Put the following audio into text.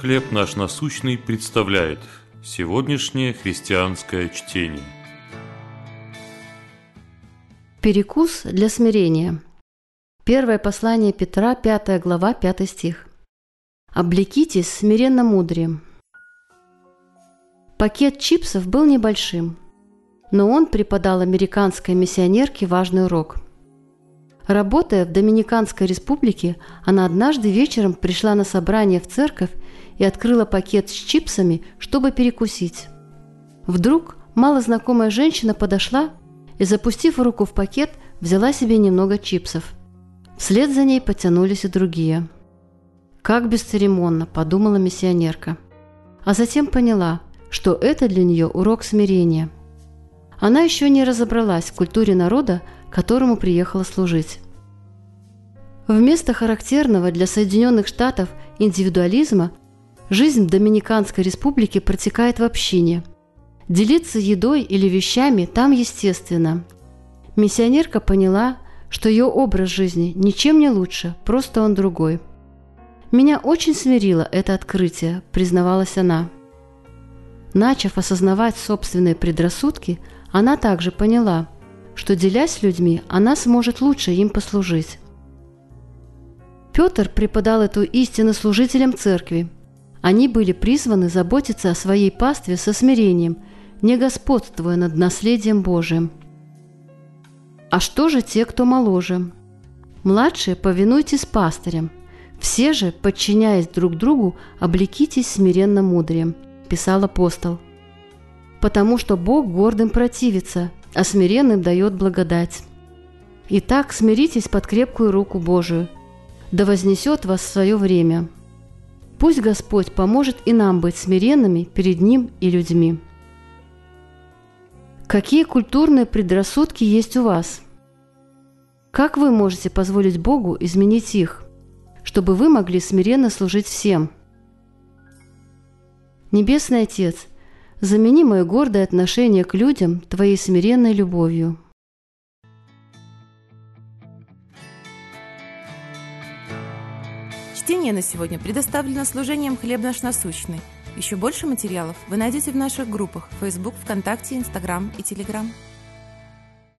«Хлеб наш насущный» представляет сегодняшнее христианское чтение. Перекус для смирения. Первое послание Петра, 5 глава, 5 стих. «Облекитесь смиренно мудрием». Пакет чипсов был небольшим, но он преподал американской миссионерке важный урок – Работая в Доминиканской республике, она однажды вечером пришла на собрание в церковь и открыла пакет с чипсами, чтобы перекусить. Вдруг малознакомая женщина подошла и, запустив руку в пакет, взяла себе немного чипсов. Вслед за ней потянулись и другие. «Как бесцеремонно», – подумала миссионерка. А затем поняла, что это для нее урок смирения. Она еще не разобралась в культуре народа, которому приехала служить. Вместо характерного для Соединенных Штатов индивидуализма жизнь Доминиканской республике протекает в общине. Делиться едой или вещами там естественно. Миссионерка поняла, что ее образ жизни ничем не лучше, просто он другой. «Меня очень смирило это открытие», – признавалась она. Начав осознавать собственные предрассудки, она также поняла – что, делясь людьми, она сможет лучше им послужить. Петр преподал эту истину служителям церкви. Они были призваны заботиться о своей пастве со смирением, не господствуя над наследием Божиим. А что же те, кто моложе? Младшие, повинуйтесь пастырям. Все же, подчиняясь друг другу, облекитесь смиренно мудрием, писал апостол. Потому что Бог гордым противится, а смиренным дает благодать. Итак, смиритесь под крепкую руку Божию, да вознесет вас в свое время. Пусть Господь поможет и нам быть смиренными перед Ним и людьми. Какие культурные предрассудки есть у вас? Как вы можете позволить Богу изменить их, чтобы вы могли смиренно служить всем? Небесный Отец – Замени мое гордое отношение к людям Твоей смиренной любовью. Чтение на сегодня предоставлено служением «Хлеб наш насущный». Еще больше материалов вы найдете в наших группах Facebook, ВКонтакте, Инстаграм и Телеграм.